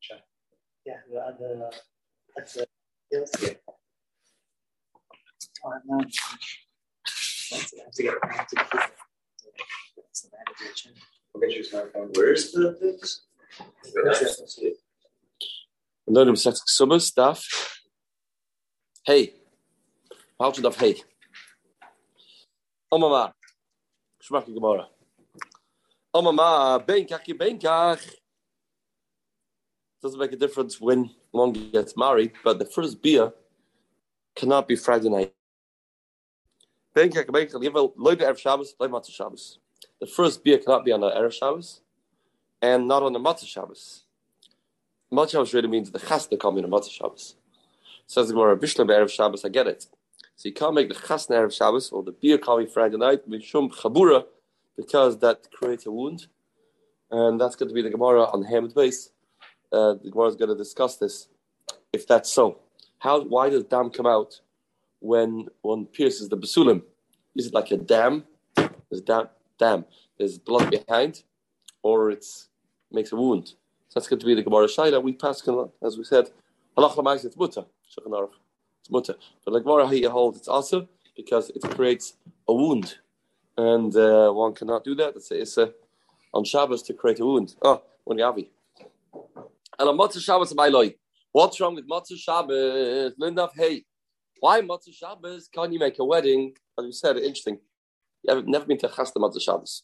check. Yeah, the, the that's a yes. Oh, no. That's it. I have to get back to the That's the navigation. Okay, she's my phone. Where's the things? Learn him set summer stuff. Hey, how to of hey. Omama, Shmaki Gemara. Omama, benkach, benkach. Doesn't make a difference when one gets married, but the first beer cannot be Friday night. The first beer cannot be on the Erev Shabbos and not on the Motzei Shabbos. Motzei Shabbos really means the chasna coming on Motzei Shabbos. Says the Gemara, Bishlam Erev Shabbos, I get it. So you can't make the chasna Erev Shabbos or the beer coming Friday night, Mishum Chabura, because that creates a wound. And that's going to be the Gemara on Hamid base. Uh, the Gemara is going to discuss this, if that's so. How? Why does dam come out when one pierces the basulim? Is it like a dam? There's dam, dam. There's blood behind, or it makes a wound. So that's going to be the Gemara Shaila. We pass, as we said, halach it's mutter. It's mutter. But like Gemara, how you hold it's also because it creates a wound, and uh, one cannot do that. It's a, it's a, on Shabbos to create a wound. Oh, when yavi. And on Motzei Shabbos, my loy. What's wrong with Motzei Shabbos? Linda, hey, why Motzei Shabbos? can't you make a wedding? As we said, interesting. You have never been to Chasta Motzei Shabbos.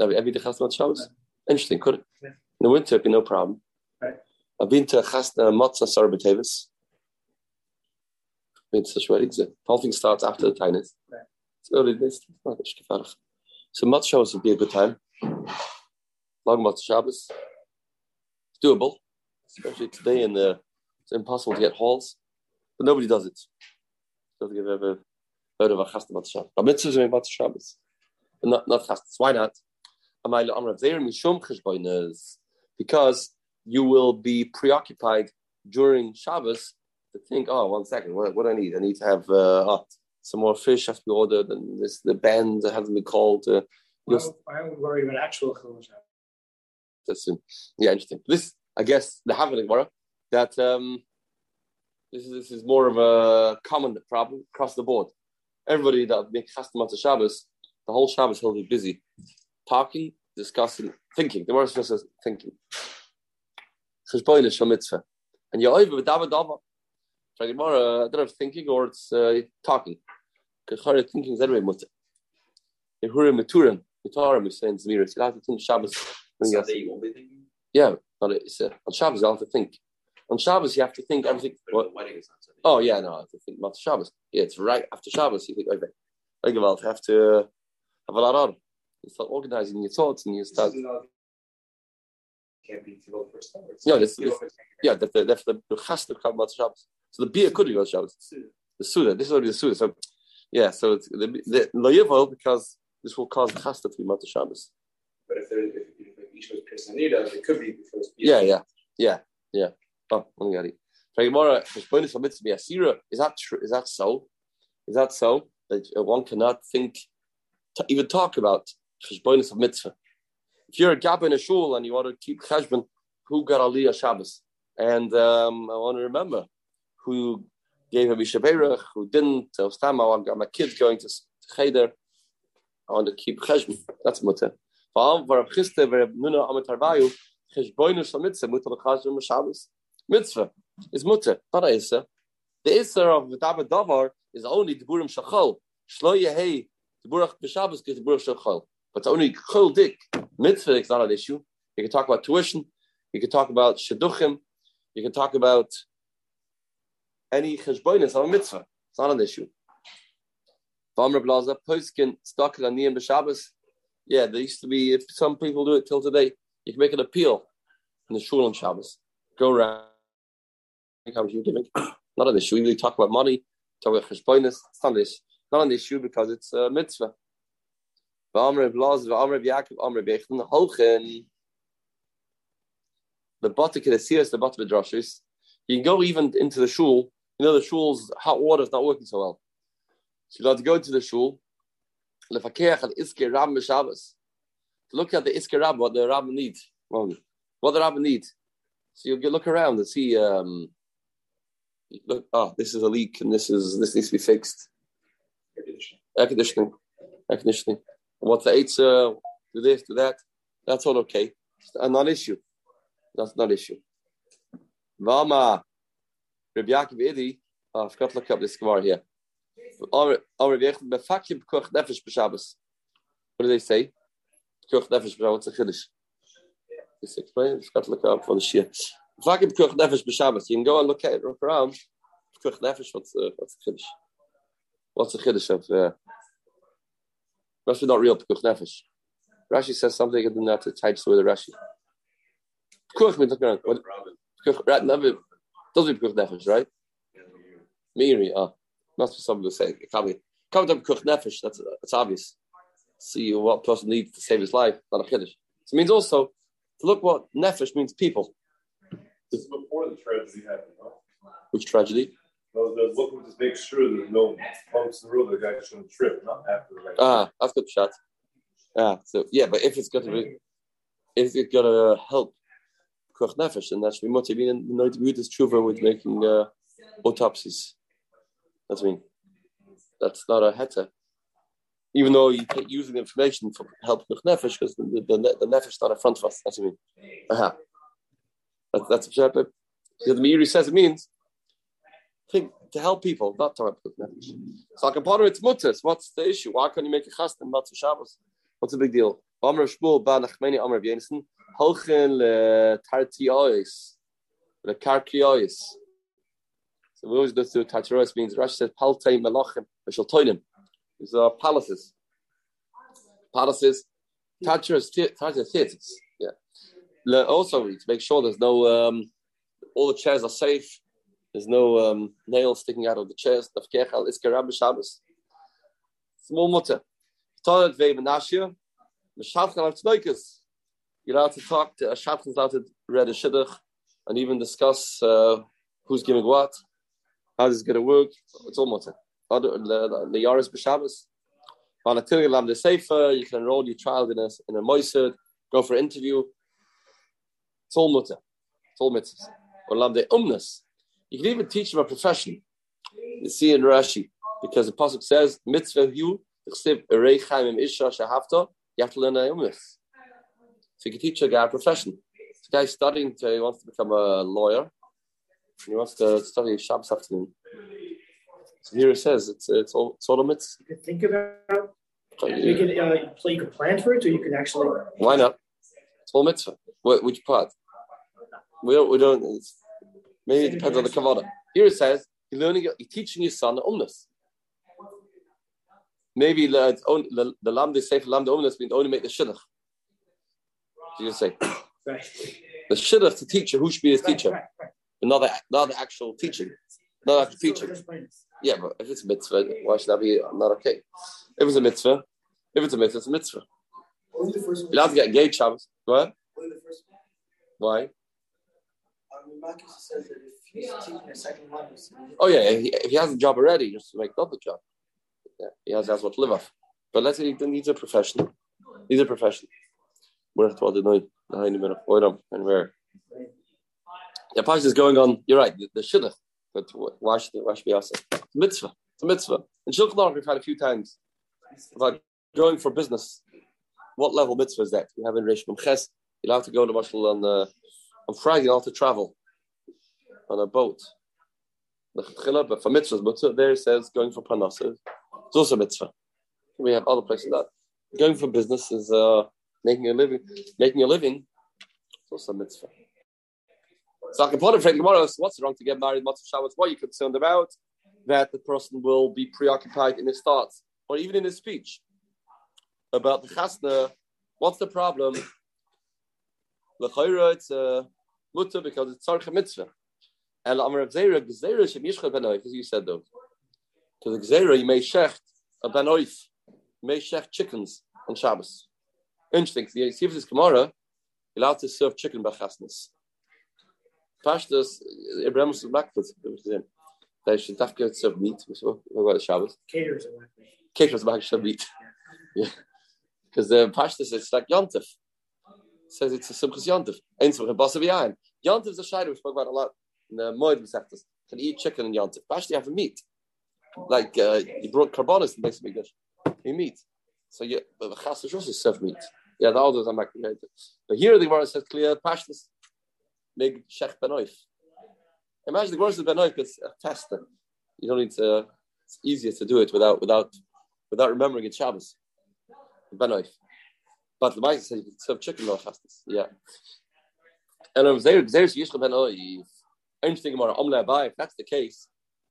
Have you ever been to Chasta Motzei Shabbos? Interesting, could it? Yeah. In the winter, it'd be no problem. Right. I've been to Chasta uh, Matzah Sarbatevis. Been to such weddings. The whole thing starts after the Tainus. Right. So it's not gefährlich. So Motzei Shabbos would be a good time. Long Motzei Shabbos. It's doable, especially today in the. It's impossible to get halls, but nobody does it. I Don't think I've ever heard of a Chasta Motzei Shabbos. But mitzvahs are Motzei Shabbos, but not not Chastas. Why not? Because you will be preoccupied during Shabbos to think, oh, one second, what, what do I need? I need to have uh, oh, some more fish has to be ordered, and this the band hasn't been called. Uh, Why, why are we worried about actual that's yeah, interesting. This, I guess, the Havana Gemara that um, this is this is more of a common problem across the board. Everybody that makes Chastam to Shabbos, the whole Shabbos he'll be busy talking, discussing, thinking. The word just says thinking. Cheshboin is mitzvah, and you're over with David Dava. Gemara, I don't know if thinking or it's uh, talking. Because thinking is anyway mutter. Yehurim Maturim, Mitarim, we say in Zmiris. You have to think Shabbos. when you have- Sunday you won't be thinking. Yeah, but it's uh, on Shabbos you have to think. On Shabbos you have to think everything. But What? the wedding is on Oh yeah, no, I have to think about Shabbos. Yeah, it's right after Shabbos. You think, okay, I give out. Have to uh, have a lot on. You start organizing your thoughts and you start. Can't be go first time. No, this- this- Yeah, that the that's the the has to come about Shabbos. So the beer could go Shabbos. The Suda. This is already the Suda. So yeah, so it's the the Loyevo because this will cause the chasta to be Mata Shabbos. But if there, if, each it could be first. Yeah, yeah, yeah, yeah. Oh, let me get. Is that true? Is that so? Is that so that one cannot think, even talk about Cheshbonis of mitzvah? If you're a gab in a shul and you want to keep Cheshbon, who got Aliyah Shabbos? And um, I want to remember who gave a Mishaberach, who didn't. Uh, Stam, I got my kids going to Cheder. I want to keep Cheshbon. That's mutter. Of mitzvah, is mutter, not a Issa. The Issa of V'Dava Davar is only the Burim Shachol. Shlo Yehei, the Burach B'Shabbos gets the Burim Shachol. But it's only Chol Dik. Mitzvah is not an issue. You can talk about tuition. You can talk about Shidduchim. You can talk about any Cheshbonis on a mitzvah. It's not an issue. Vamra Blaza, Poskin, Stock Laniyim B'Shabbos. Yeah, there used to be, if some people do it till today, you can make an appeal in the shul on Shabbos. Go around. How much you giving? Not an issue. We talk about money, talk about cheshbonis. It's not an issue. Not an issue because it's a mitzvah. The bottom can see us, the bottom of. You can go even into the shul. You know, the shul's hot water is not working so well. So you have to go into the shul. Lefakeach al iske rab Shabbos. To look at the iske rab, what the rab needs. What the rab needs. So you look around and see. Um, look, oh, this is a leak, and this is this needs to be fixed. Air conditioning, air conditioning. What's the eight? Uh, do this, do that. That's all okay. It's a non-issue. That's not issue. Vama, Rabbi Yaakov Idi. Oh, I forgot to look up this Gemara here. What do they say? Kuch nefesh. What's the chiddush? Just explain. Just got to look up for the shia. Nefesh. You can go and look at it, look around. Nefesh. What's the what's the chiddush? What's the chiddush of? Uh, must be not real kuch nefesh. Rashi says something and then that's attached with the Rashi. Kuch means look around. Kuch right doesn't be kuch nefesh, right? Meiri. Ah, must be something to say. It can't be. Can't be kuch nefesh. That's that's obvious see what person needs to save his life, not a chiddush. So it means also to look what nefesh means people. This is before the tragedy happened, no? Which tragedy? No, the looking to make sure there's no bumps in the road, the guy shouldn't trip, not after the race. Ah, that's good shot. Yeah, so yeah, but if it's going to be, if it's going to help koch nefesh, then that should be much. I mean, no to is true with making uh, autopsies. That's I mean. That's not a heta even though you take using the information for help with nefesh, because the, the, the, nefesh is not in front of us. That's what I mean. Uh-huh. That, that's what the Meiri says it means. Think to help people, not to help with nefesh. So ponder it's mutters. What's the issue? Why can't you make a chast and not Shabbos? What's the big deal? Amr Shmuel ba Nachmeni Amr Yenison Holchen le Tartiois le Karkiois. So we always go through Tartiois means Rashi says Paltei Melachim V'Shaltoinim. These are palaces. Palaces, touchers, theaters. Yeah. Also, to make sure there's no, um, all the chairs are safe. There's no um, nails sticking out of the chairs. Tafkechal is Karab Shabbos. Small mutter. Toilet Vei Menashia. Meshavchan al You're allowed to talk to a Shadchan's allowed to read a Shidduch and even discuss uh, who's giving what, how this is going to work. It's all mutter the Yaris B'Shabbos. On Tilly Lam the Sefer, you can enroll your child in a in a moised, go for an interview. It's all mutter. It's all mitzvahs. Or Lam the Umnas. You can even teach them a profession. You see in Rashi, because the Pasuk says, mitzvah you, you have to learn a umnas. So you can teach a guy a profession. This guy studying, to, he wants to become a lawyer. He wants to study Shabbos afternoon. So here it says it's it's all it's all mitzvah. You could think about. You can uh, so you could plan for it, or you can actually. Why not? It's all mitzvah. What, which part? We don't. We don't. maybe it depends on the kavana. Here it says you're learning. You're teaching your son umnus. Maybe the the, the lam they say for lam the umnus means only make the shidduch. You say. Right. The shidduch to teacher who should be his teacher, right, right, but not the not the actual teaching, not actual teaching. Yeah, but if it's a mitzvah, why should that be not okay? If it's a mitzvah, if it's a mitzvah, it's a mitzvah. You're allowed to get engaged, Shabbos. What? Why? Oh yeah, if he, has a job already, just make another job. Yeah, he has, has what to live off. But let's say he needs a professional. Needs a profession. Where what the noise? And where? The passage is going on. You're right. The, the shidduch but why should, why should we ask it? Mitzvah. It's a mitzvah. In Shulchan Aruch, we've had a few times about going for business. What level mitzvah is that? We have in Reish Ches, you're allowed to go to Marshall on, uh, on Friday, you're allowed to travel on a boat. But for mitzvahs, but there it says going for panasa. It's also mitzvah. We have other places that going for business is uh, making a living. Making a living, it's also mitzvah. So I can put it tomorrow. So what's wrong to get married? What's Shabbos? What are you concerned about? That the person will be preoccupied in his thoughts or even in his speech about the chasna. What's the problem? L'chayra, it's a mutter because it's tzarcha mitzvah. And Amar of Zera, Gzera shem yishcha benoif, as you said though. To the Gzera, you may shecht a benoif. You may shecht chickens on Shabbos. Interesting. See if this Gemara, you're allowed to serve chicken by chasnas. Pashtas, Abraham was should have to serve meat. What about Shabbos? Caters are meat. Yeah. Because the Pashtas, it's like Yontif. says it's a Simchas Yontif. Eins with a boss of Yain. Yontif is a shayla we spoke about a lot in the Moed Masechtas. Can eat chicken and Yontif. Actually, you have meat. Like uh, you brought carbonis a big dish. You meat. So you, but the chas is also serve meat. Yeah, the others are maculated. But here the Gemara says clear pashtus. Make shech benoif. Imagine the says benoif gets a tester. You don't need to. It's easier to do it without without without remembering it's Shabbos. Benoif. But the Mike says you can serve chicken no chastis. Yeah. And um, there, there's Yishka ben Oiv. Interesting Gemara. Omle Abai. If that's the case,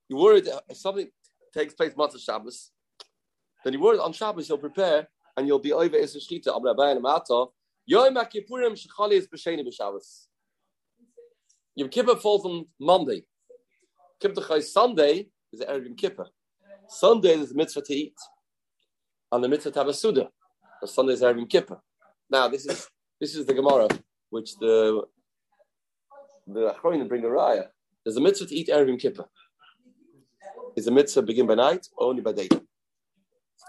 you worried if something takes place Motzei Shabbos, then you worried on Shabbos you'll prepare and you'll be over is shchita. Omle Abai and Mata. Yom Kippurim shechali is b'sheni b'Shabbos. Yom Kippur falls on Monday. Kippur Sunday is the Erev Yom Kippur. Sunday is the mitzvah to eat, and the mitzvah to have a suda. Sunday is Erev Yom Kippur. Now this is this is the Gemara which the the Achronim bring a raya. There's a mitzvah to eat Erev Yom Kippur. Is the mitzvah begin by night or only by day?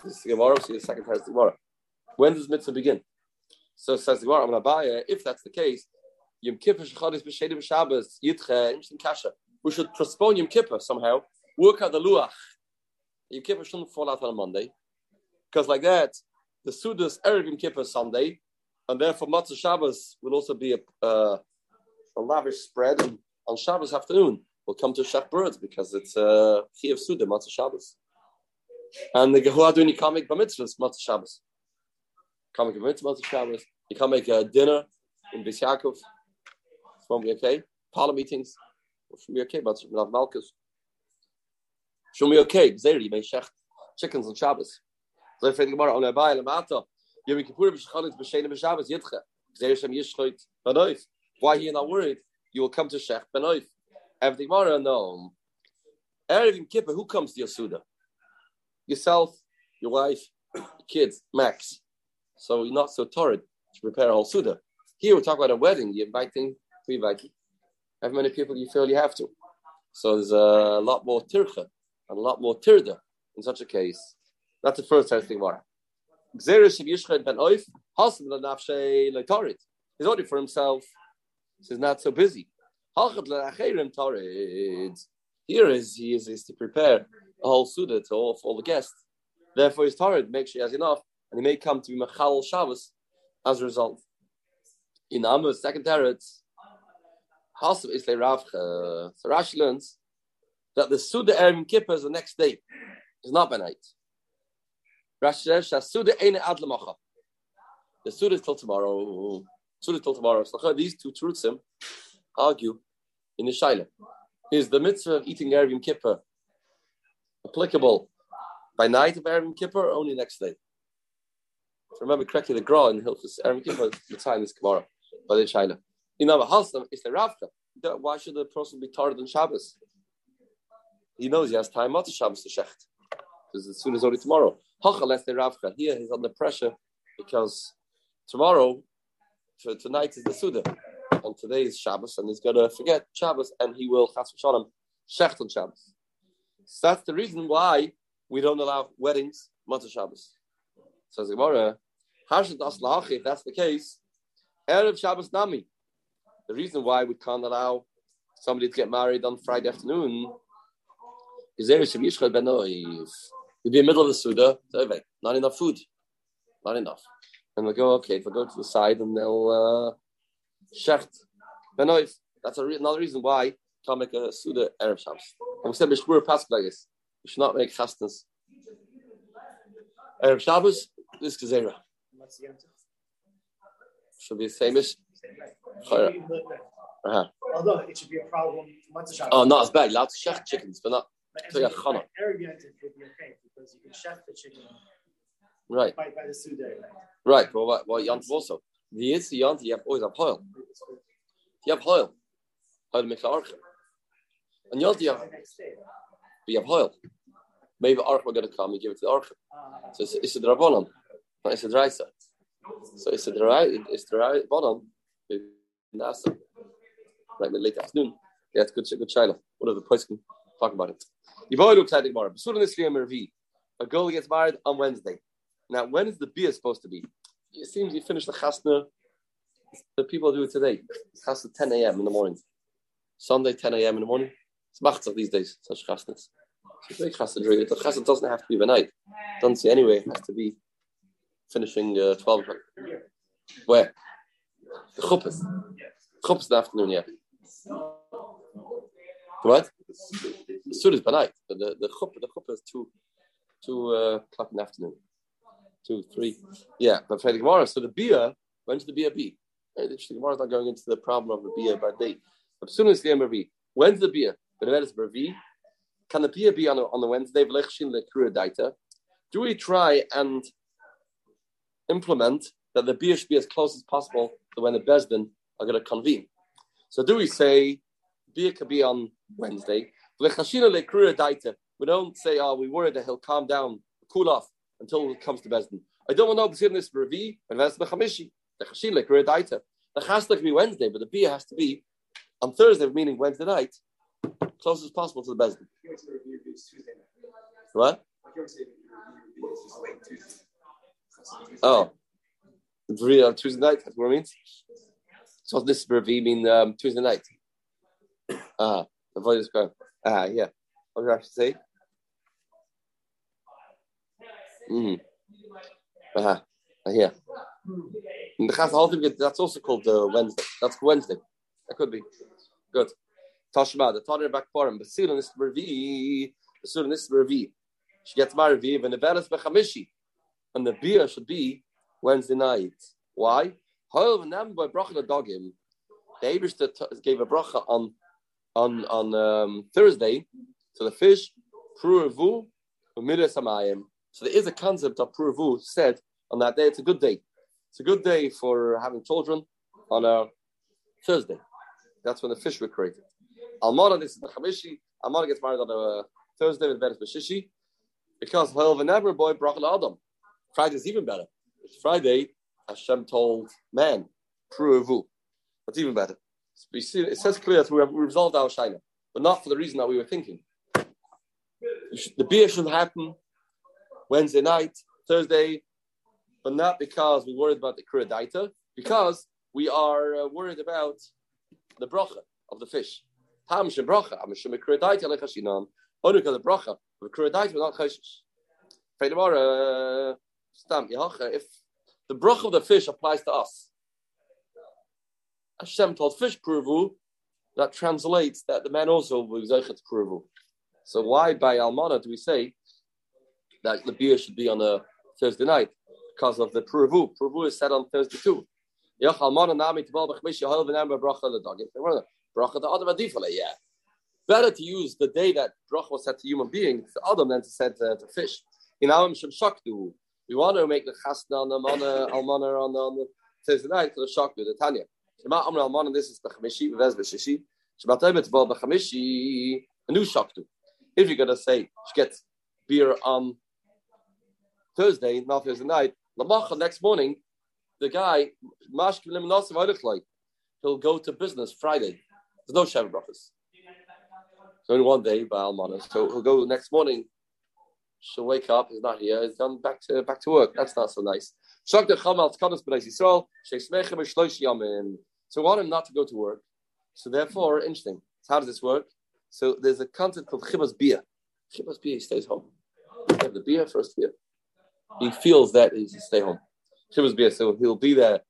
This is the Gemara. See the second part of the Gemara. When does mitzvah begin? So says the Gemara. If that's the case, Yom Kippur shechadis b'shedim Shabbos yitche interesting kasha. We should postpone Yom Kippur somehow. Work out the luach. Yom Kippur shouldn't fall out on a Monday, because like that, the Sudas Erev Yom Kippur Sunday, and therefore Motzei Shabbos will also be a, uh, a lavish spread. And on Shabbos afternoon, we'll come to Shech Birds because it's uh, Chiyav Suda Motzei Shabbos. And the Gehuah doing can't make Bamitzvahs Motzei Shabbos. Can't make a mitzvah Motzei Shabbos. You can't make a dinner in Bis It okay. Parlor meetings. Be okay, but have Malkus. Be okay. Zeri, may shech chickens on Shabbos. If the Gemara on Abai Lamata, Yom Kippur b'Shachalit b'Sheina b'Shabbos Yitcha. Zeri Shem Yishchoit Banoif. Why you not worried? You will come to Shech Benoif. Have the Gemara no. Erev Kippur, who comes to your Suda? Yourself, your wife, your kids, Max. So you're not so torrid to prepare a whole Suda. Here we talk about a wedding. You're inviting, inviting? How many people you feel you have to? So there's a lot more tircha and a lot more tirda in such a case. That's the first test thing. Xeris of Yishchad ben Oif, Hasan the Nafshe He's only for himself. He's not so busy. Here is he is, is to prepare a whole suda to all, all the guests. Therefore, he's torrid. Make sure he has enough, and he may come to be Machal Shabbos as a result. In Amos, second teretz, Hasab is Ravcha. Uh, so Rashi learns that the Suda Erev Kippur is the next day. It's not by night. Rashi says Suda Eine Ad The Suda is till tomorrow. Suda till tomorrow. So these two truthsim argue in the Shaila. Is the mitzvah of eating Yom Kippur applicable by night of Yom Kippur or only next day? If I remember correctly, the Gra in Hilchus Erev Yom Kippur the time is tomorrow by the Shaila. You know, Halsam is the Ravka. Why should the person be tired on Shabbos? He knows he has time not to Shabbos to Shecht. Because as soon as only tomorrow. Hacha left the Ravka. Here he's under pressure because tomorrow, tonight is the Suda. And today is Shabbos, and he's going to forget Shabbos, and he will chas v'shalom shecht on Shabbos. So that's the reason why we don't allow weddings Motzei Shabbos. Says Gemara, if that's the case, Erev Shabbos Nami. The reason why we can't allow somebody to get married on Friday afternoon is there should be Yishchad Ben You'd be in the middle of the Suda, not enough food. Not enough. And they'll go, okay, if I go to the side and they'll uh, shecht Ben That's a re- another reason why can't make a Suda Erev Shabbos. And we said Mishmur Pasuk like this. You should not make chastnas. Erev Shabbos, this Gezerah. Should be the same as uh-huh. Although it should be a problem. Oh, not as bad. Lots of chef chickens, but not. So yeah, chana. Arrogant would be okay because you can the chicken Right. by, by the Suda. Right. Well, what, what Yant also. The is the Yant, you have always have oil. You have oil. Oil makes arch. And Yant, you have, The next day. you have oil. Maybe arch we're going to come and give it to the arch. Uh, So it's, it's a drabonon, not it's a drysa. So it's a dry, it's dry bottom. Nasa. Mid late afternoon. Yeah, it's good, good China. One of the points can talk about it. At the Gemara. Basuran Isliam Mervi. A girl gets married on Wednesday. Now, when is the beer supposed to be? It seems you finish the chasna the people do it today. It's 10 a.m. in the morning. Sunday, 10 a.m. in the morning. It's macht's these days, such chasnas. Chassid The chassid doesn't have to be overnight. Doesn't see anyway, it has to be finishing uh, 12 o'clock. Where? The chuppah. Chuppah in the afternoon, yeah. What? The suit is by but the, the chuppah, the chuppah is two, two uh, o'clock in the afternoon. Two, three. Yeah, but for the Gemara, so the beer, went to the beer be? Right? The Gemara not going into the problem of the beer by day. As soon as the MRV, when's the beer? But if it's can the beer be on, on the Wednesday? Do we try and implement that the beer should be as close as possible when the Besdin are going to convene? So do we say beer could be on Wednesday? We don't say, oh, we worry that he'll calm down, cool off until it comes to Besdin. I don't want to this Ravi and the Chamishi. The Chashin Daita. The be Wednesday, but the beer has to be on Thursday, meaning Wednesday night, close as possible to the Besdin. What? Oh, on Tuesday night. That's what it means. So this Ravi mean um, Tuesday night. Ah, avoid this crime. Ah, yeah. What did I say? Mm. Uh-huh. Uh, yeah. And the Chas that's also called uh, Wednesday. That's Wednesday. That could be. Good. Tashma, the Tanner back for him. Basil and this Revi. Basil and this Revi. She gets married and the Velas Bechamishi. And the beer should be Wednesday night. Why? Bracha the Abishter gave a bracha on on on um, Thursday to the fish, pruvu. So there is a concept of pruvu said on that day. It's a good day. It's a good day for having children on a Thursday. That's when the fish were created. Almana, this is the Chamishi. Almana gets married on a Thursday with Beres Bashishi because well, never boy Brachel Adam. Is even better. Friday. Hashem told man, Pruvu. That's even better. We see, it says clear that we have resolved our Shaila, but not for the reason that we were thinking. The beer should happen Wednesday night, Thursday, but not because we're worried about the Kuradaita, because we are uh, worried about the bracha of the fish. Tam shebracha, am shemikrudaita lechashinan. Only because the bracha of kurudaita not cheshish. Furthermore, stam. If the bracha of the fish applies to us, Hashem told fish pruvu. That translates that the man also will zeichet pruvu. So why by almana do we say that the beer should be on a Thursday night because of the pruvu? Pruvu is said on Thursday too. Better to use the day that bracha was said to human beings, the Adam, than to said to, uh, to fish. In Alam Shem Shaktu, we want to make the chasna on the mana, almana on the, on the Thursday night for the Shaktu, the Tanya. Shema Almana, this is the Chamishi, Vez Beshishi. Shema Tebet Bal Bechamishi, a new Shaktu. If you're going to say, she gets beer on Thursday, not Thursday night, Lamacha next morning, the guy, he'll go to business Friday. There's no Shabbat brachas. It's only one day by Almana. So he'll go next morning. She'll wake up. He's not here. He's gone back to back to work. That's not so nice. So we want him not to go to work. So therefore, interesting. So how does this work? So there's a concept called chibas beer. Chibas beer, he stays home. You have the beer, first beer. He feels that he should stay home. Chibas beer. So he'll be there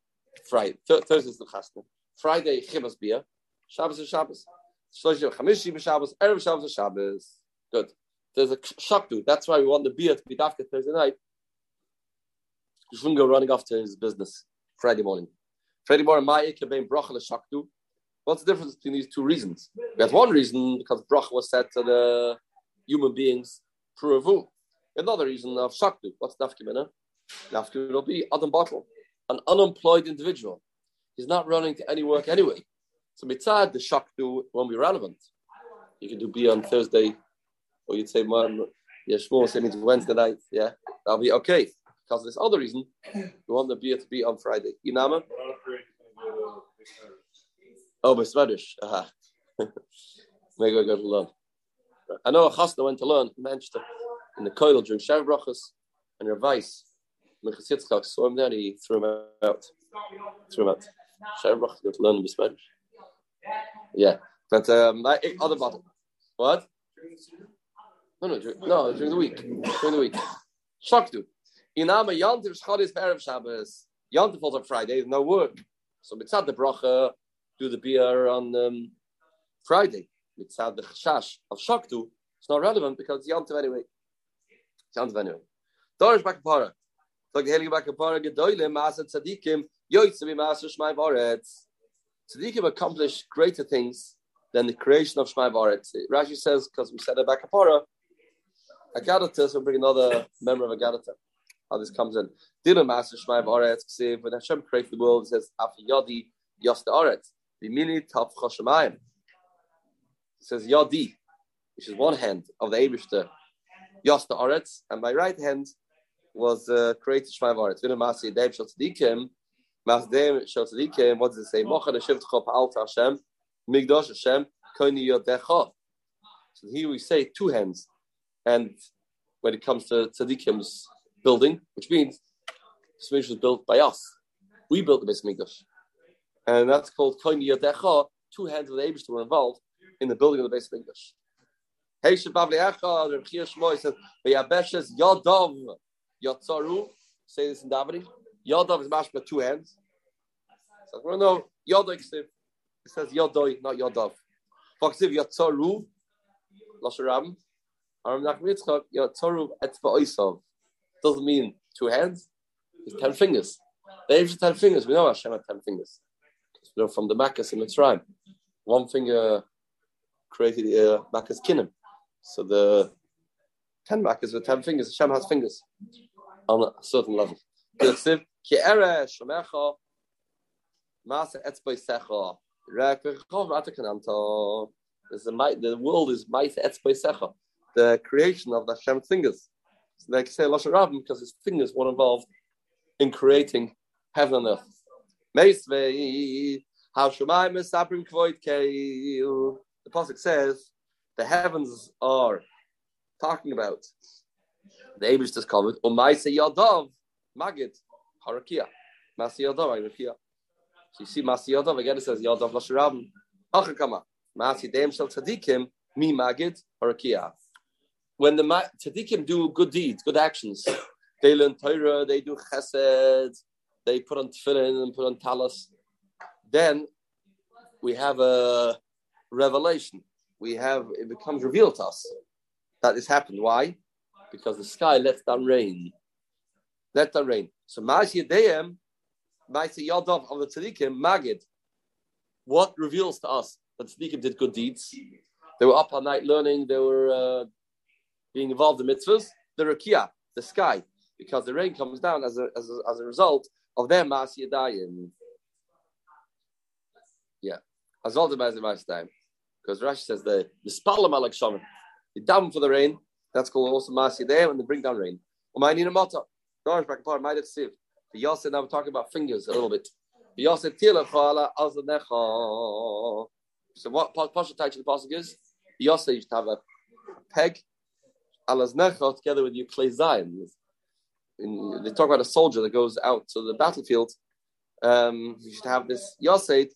Friday. Th- Thursday's the chasna. Friday chibas beer. Shabbos is Shabbos. Shloshim chamishi b'Shabbos. Erev Shabbos is Shabbos. Good. There's a shaktu. That's why we want the beer to be after Thursday night. Go running off to his business Friday morning. Friday morning, my being bracha shaktu. What's the difference between these two reasons? We have one reason because bracha was said to the human beings pruvu. Another reason of shaktu. What's nafkimina? Nafkimina will be Adam Bottle, an unemployed individual. He's not running to any work anyway. So mitzad, the shaktu won't be relevant. You can do beer on Thursday, or you'd say, man, yeah, Shmuel say means Wednesday night. Yeah, that'll be okay. Because of this other reason, we want the beer to be on Friday. You Inama? Oh, by Swedish. Aha. Maybe I go to learn. I know a chasna went to learn in Manchester in the Koil during Shav Brachas and your vice. Mechatzitchak saw him there, he threw him out. Threw him out. Sherbach to learn the Spanish. Yeah, but um, I, other bottle. What? No, no, during, no, during the week. During the week. Shaktu. Inama Yantiv Shchadis Erev Shabbos. Yantiv falls on Friday, no work. So mitzad the bracha, do the beer on um, Friday. Mitzad the chashash of Shaktu. It's not relevant because Yantiv anyway. Yantiv anyway. Dorish Bar Kappara. Like the Heilige Bar Kappara, Gedoyle, Maasa Tzadikim, Yoitzabi Maasa Shmai Varetz. Tzadikim accomplished greater things than the creation of Shmai Varetz. Rashi says, because we said a Bar Kappara, Agadata, so bring another member of Agadata. How this comes in. Dina Master Shmai Varetz, Ksiv, when Hashem created the world, it says, Afi Yadi, Yosta Aretz. The mini Tav Choshemayim. It says Yadi, which is one hand of the Abishter, Yosta Aretz, and my right hand was uh, created Shmai Varetz. Dina Master Yedev Shal Tzadikim, Masdem Shal Tzadikim, what does it say? Mocha Hashem Tchop Alta Hashem, Migdosh Hashem, Koni Yodecha. So here we say two hands. And when it comes to Tzaddikim's building, which means the was built by us. We built the Beis Mikdash. And that's called Koin Yadecha. Two hands of the Abish were involved in the building of the Beis Mikdash. Hey Shabavli Echa, Reb Chia Shmoy says, V'yabeshes Yadav Yatzaru. Say this in Davening. Yadav is mashma two hands. So we know Yadav It says Yadoi, not Yadav. Foxiv Yatzaru. Lasharam. Aram Yatzaru Etzba. Doesn't mean two hands. It's ten fingers. They have ten fingers. We know Hashem had ten fingers. You know, from the Makkah in Mitzrayim. One finger created uh, Makkah's kinnim. So the ten Makkahs with ten fingers, Hashem has fingers on a certain level. A the world is Maisa Etzbeisecha, the creation of the Hashem fingers. So they say Lashon Rabbim because his fingers were involved in creating heaven and earth. The Pasuk says the heavens are talking about the Abish discovered, Umaisa Yadav Magid Harakia. Masi Yadav Harakia. So you see Masi Yadav again it says Yadav Lasharabim. Achakama. Masi Deim Shel Tzadikim Mi Magid Harakia when the tzaddikim do good deeds, good actions, they learn Torah, they do chesed, they put on tefillin and put on talis, then we have a revelation. We have it becomes revealed to us that this happened. Why? Because the sky lets down rain. Let down rain. So Ma'as Yedeyim, Ma'as Yadav of the tzaddikim, Magid. What reveals to us that tzaddikim did good deeds? They were up all night learning. They were uh, being involved in mitzvahs, the rakia, the sky, because the rain comes down as a, as a, as a result of their mas yadayim. Yeah, as well as the time, because Rashi says the the spalam alak shomer, they down for the rain. That's called also mas yadayim, and they bring down rain. Umayni namata, Dorish back might have sieve. The Yosef now we're talking about fingers a little bit. The Yosef tila chala azanecha. So what Pasha title the pasuk is? Yosef used to have a peg alaznecha together with your clay zion. they talk about a soldier that goes out to the battlefield. Um, you should have this yoseit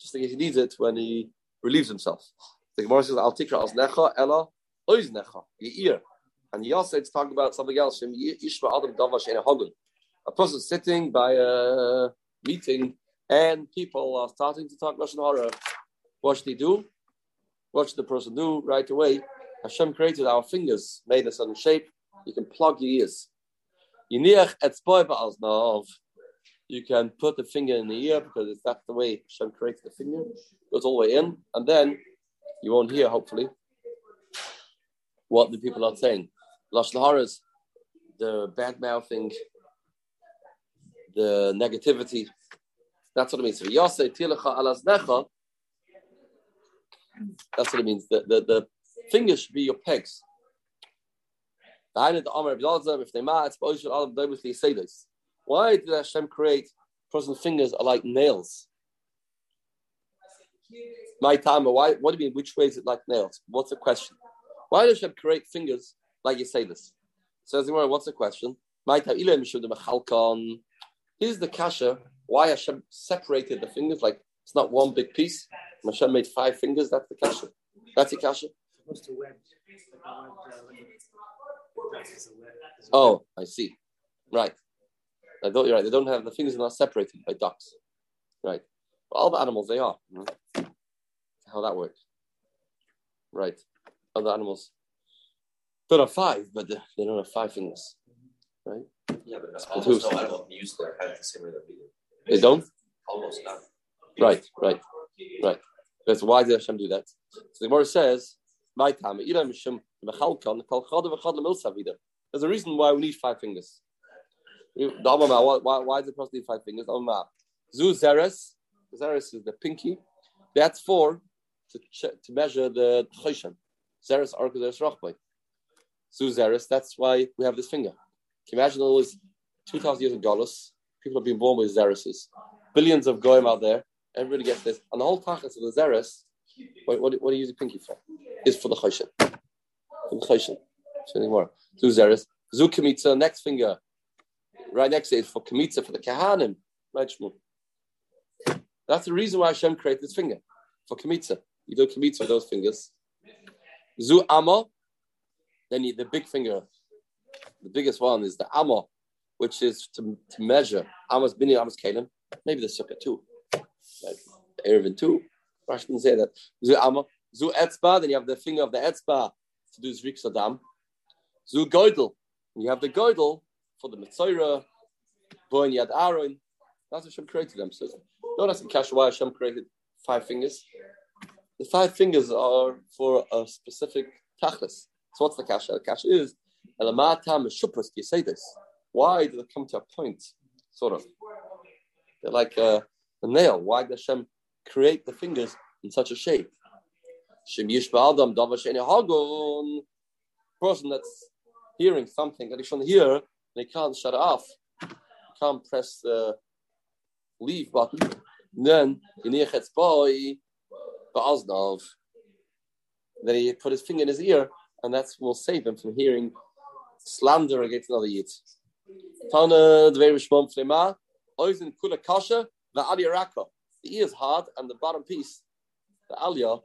just in case he needs it when he relieves himself. The Gemara says, "Al tikra alaznecha ella oiznecha your ear." And yoseit is talking about something else. A person sitting by a meeting and people are starting to talk lashon hara. What should he do? What should the person do right away? Hashem created our fingers, made a certain shape. You can plug your ears. You can put the finger in the ear because it's that's the way Hashem created the finger. Goes all the way in, and then you won't hear, hopefully, what the people are saying. Lashon the bad mouthing, the negativity. That's what it means. That's what it means. The, the, the fingers should be your pegs. Why did Hashem create person's fingers are like nails? My time, why? What do you mean? Which way is it like nails? What's the question? Why does Hashem create fingers like you say this? Says the what's the question? My time, Here's the kasha. why Hashem separated the fingers, like it's not one big piece. Hashem made five fingers, that's the kasha. That's the kasha. Supposed to web. Like web, uh, like a- that's a web. Oh. I see. Right. I thought you're right. They don't have the fingers are not separated by ducks. Right. But all the animals they are. you know. How that works. Right. Other animals. There are five, but they they don't have five fingers. Right? Yeah, but It's almost confused. no animal can use their head the same way that we do. They don't? Almost none. Right, right, right. That's why did Hashem do that? So the Gemara says, "My time, Ilam Hashem mechalkan kol chad v'chad lemilsa vida." There's a reason why we need five fingers. Why, why, why does the person need five fingers? Zu zeres, zeres is the pinky. That's for to to measure the choshen. Zeres zeres. Zu zeres. That's why we have this finger. Can you imagine all this two thousand years of Golos? People have been born with zereses. Billions of goyim out there. Everybody gets this. And the whole tachas of the zeres, what, what, what do you use a pinky for? Is for the choshen. For the choshen. So zeres. Zu kamitza, next finger. Right next to it is for kamitza, for the kahanim. Right, That's the reason why Hashem created this finger. For kamitza. You do kamitza with those fingers. Zu amma. Then you, the big finger. The biggest one is the amo, which is to, to measure. Ammas bini, ammas kalim. Maybe the sukkah too. Like the Erevin too. Rashi didn't say that. Zu amma. Zu etzba. Then you have the finger of the etzba to do zrik sadam. Zu goidel. You have the goidel for the Mitzorah, Boin Yad Aaron. That's what Hashem created them. So don't ask Kasha why Hashem created five fingers. The five fingers are for a specific tachlis. So what's the Kasha? The Kasha is Elamata Meshupras, you say this. Why did it come to a point? Sort of. They're like a, a nail. Why did Hashem create the fingers in such a shape? Person that's hearing something that he shouldn't hear, he can't shut it off. Can't press the leave button. Then. Then he put his finger in his ear, and that will save him from hearing slander against another yid. Tana Dvei Rishmon Flema, Oizen Kula Kasha, the Aliyah Raka. The ear is hard, and the bottom piece, the Aliyah,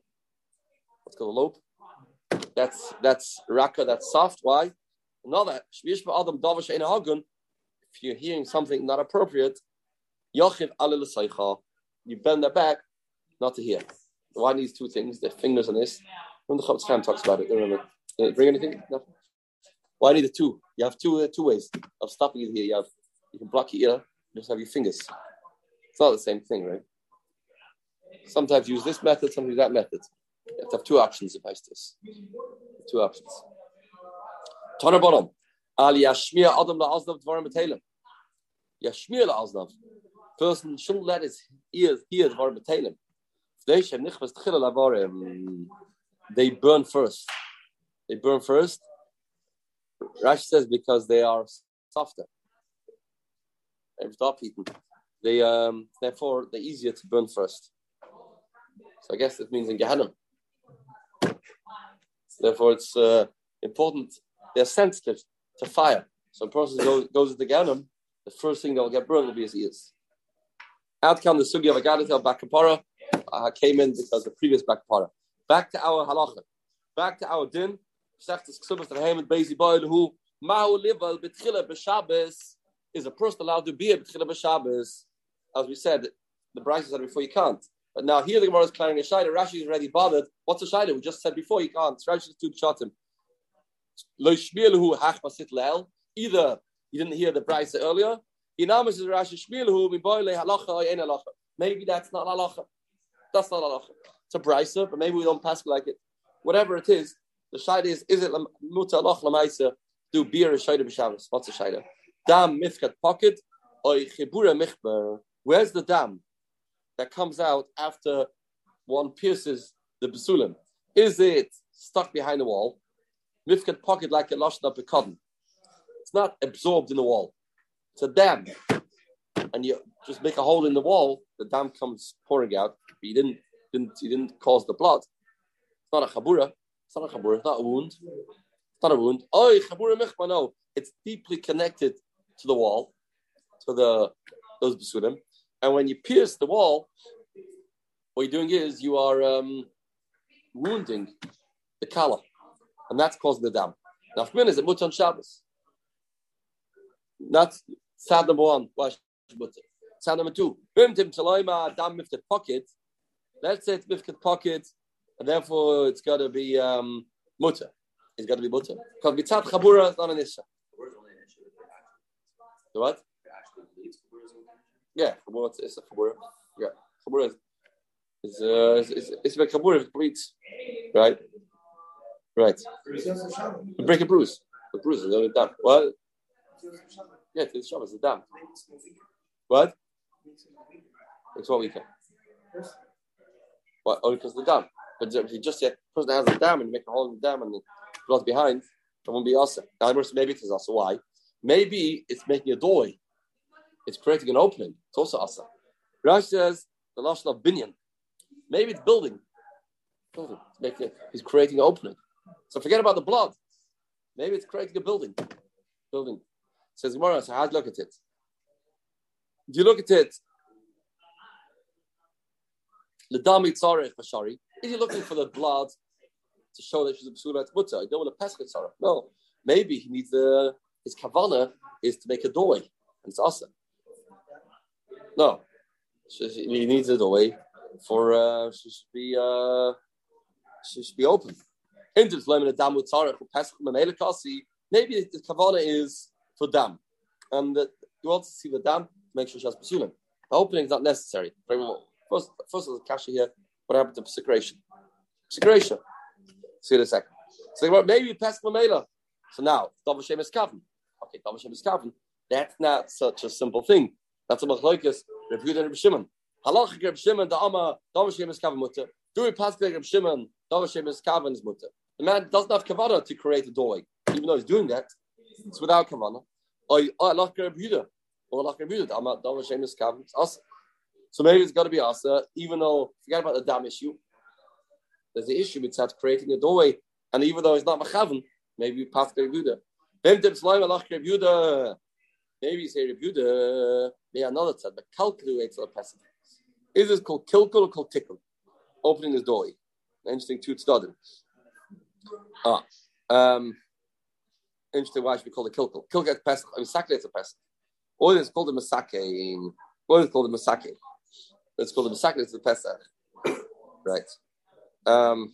what's called a lobe, that's that's Raka, that's soft. Why? Another, if you're hearing something not appropriate, you bend the back not to hear. Why these two things, the fingers and this? When the Chofetz Chaim talks about it, remember? Did it bring anything? No. Why need the two? You have two uh, two ways of stopping it here. You have you can block your ear, you just have your fingers. It's not the same thing, right? Sometimes use this method, sometimes that method. You have to have two options if I this. Two options. Toner bottom. Al yashmir adam la'aznav dvarim b'telem. Yashmir la'aznav. Person shouldn't let his ears hear dvarim b'telem. They burn first. They burn first. Rashi says because they are softer. They've. They um therefore they're easier to burn first. So I guess it means in Gehenna. Therefore, it's uh, important. They're sensitive to fire. So a person goes, goes into Gehenna, the first thing that will get burned will be his ears. Out come the sugi of Agadatel Bar Kappara. Uh, came in because the previous Bar Kappara. Back to our halacha. Back to our din. Who is a person allowed to be a Betchila B'Shabbos. As we said, the Braisa said before you can't. But now here the Gemara is clearing a shaila. Rashi is already bothered. What's a shaila? We just said before you can't. Rashi is too masit leel. Either you didn't hear the Braisa earlier. Maybe that's not halacha. That's not halacha. It's a Braisa, but maybe we don't pass like it. Whatever it is, the shaila is: is it muta halach lamaisa? Do beer a shaila b'shabbos? What's a shaila? Dam mifkat pocket or chibura michber. Where's the dam? That comes out after one pierces the basulim? Is it stuck behind the wall? Mifkat pocket like a lashna pekadon. It's not absorbed in the wall. It's a dam. And you just make a hole in the wall, the dam comes pouring out. But you didn't, didn't you didn't cause the blood. It's not a chabura. It's not a chabura. It's not a wound. It's not a wound. Oh, chabura michma. No, it's deeply connected to the wall, to the those basulim. And when you pierce the wall, what you're doing is you are um, wounding the kala, and that's causing the dam. Now, Chmin is a mutter on Shabbos. That's sad number one. Why mutter? Sad number two. Bimtim taloima dam mifkad pakid. Let's say it's mifkad pakid, and therefore it's got to be um, mutter. It's got to be mutter because mitzat chabura is not an issue. Where's only an issue with the actual- The what? the actual leads, where's only an issue? Yeah, chabura. It's, it's a chabura. Yeah, chabura is is uh, is is it's a chabura it bleeds, right? Right. You break a bruise. The bruise is only dam. What? Yeah, it's Shabbos. It's dam. What? It's what we can. What? Only because of the dam. But if you just say person has a dam and you make a hole in the dam and the blood behind, it won't be awesome. Now, maybe it is also why. Maybe it's making a doorway. It's creating an opening. It's also awesome. Rashi says the lashon of binyan. Maybe it's building. Building. It's he's creating an opening. So forget about the blood. Maybe it's creating a building. Building. Says Gemara, so how do you look at it? Do you look at it? The dami tzarech bashari. Is he looking for the blood to show that she's a psula mutter? I don't want to pesach tzarech. No. Maybe he needs the his kavana is to make a doorway. And it's awesome. No. So He needs a doorway for uh she should be uh she be open. Maybe the kavana is for dam, and the, you want to see the dam make sure she has pasulim. The opening is not necessary. First, first there's a kasha here. What happened to secretion? Secretion. See in a second. So maybe pesach mamela. So now double shem is kavan. Okay, double shem is kavan. That's not such a simple thing. That's a machlokes. Reb Yehuda and Reb Shimon. Halachic Reb Shimon the ama double shem is kavan mutter. Do we pass Reb Shimon double shem is kavan is mutter. The man doesn't have kavana to create a doorway, even though he's doing that. It's without kavana. I like Reb Yehuda, or like Reb Yehuda. I'm double shame is kavan. It's us. So maybe it's got to be asa, uh, even though forget about the dam issue. There's the issue with that creating a doorway, and even though it's not machavan, maybe we pass Reb Yehuda. Bim tim slime Reb Yehuda. Maybe you say Reb Yehuda. Maybe another tzad, but calculates the person. Is this called kilkul or called tickle? Opening his doorway. Interesting two study. Ah, um, interesting. Why should we call it kilkel? Kilkel is pesach. I mean, sakle is a pesach. Or it's called a masake. Or it's called a masake. It's called a masake. It's a pesach. right. Um,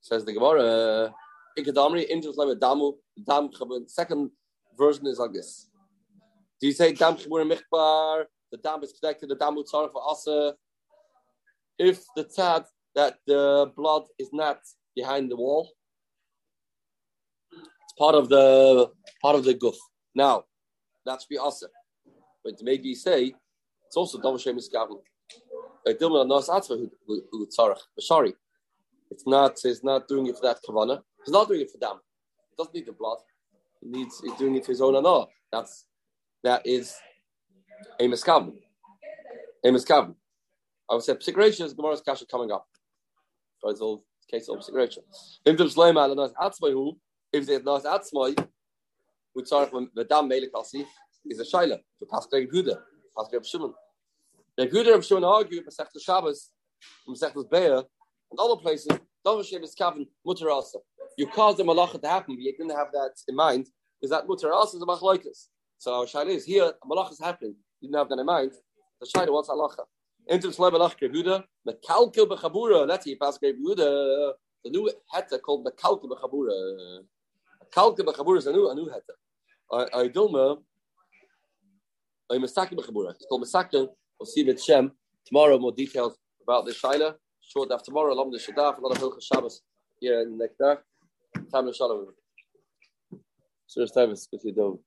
says the Gemara. Ikadamri angels like damu dam chabun. Second version is like this. Do you say dam chabur michbar? The dam is connected the dam tzara for asa. If the tzad that the blood is not behind the wall. It's part of the part of the guf. Now, that's be awesome. But maybe you say it's also double shem iskavim. Sorry, it's not. It's not doing it for that kavana. It's not doing it for dam. It doesn't need the blood. He needs. He's doing it for his own anah. That's that is a miskavim. A miskavim. I would say psikratius. Gemara's kasha coming up. So it's all case of segregation. If there's lema al nas atzmai who, if there's nas atzmai, we start from the dam melik asi is a shaila to Pascal Yehuda, Pascal Shimon. The Yehuda of Shimon argue Masech the Shabbos, Masech the Be'er, and other places. Don't Shem is Kavin Mutter also. You caused the malacha to happen, but you didn't have that in mind. Is that Mutter also is a machlokes? So our shaila is here. Malacha is happening. You didn't have that in mind. The shaila what's halacha? Into Sleb Alach Yehuda, Mekalkel Bechabura. That's how you pass Yehuda. The new heta called Mekalkel Bechabura. Mekalkel Bechabura is a new a new heta. I Dilma. I Mesaki Bechabura. It's called Mesaki. We'll see with Shem tomorrow. More details about this shaila. Short after tomorrow, along the Shadaf, a lot of Hilchah Shabbos here in the to Shalom. Sir Tavis, if you don't.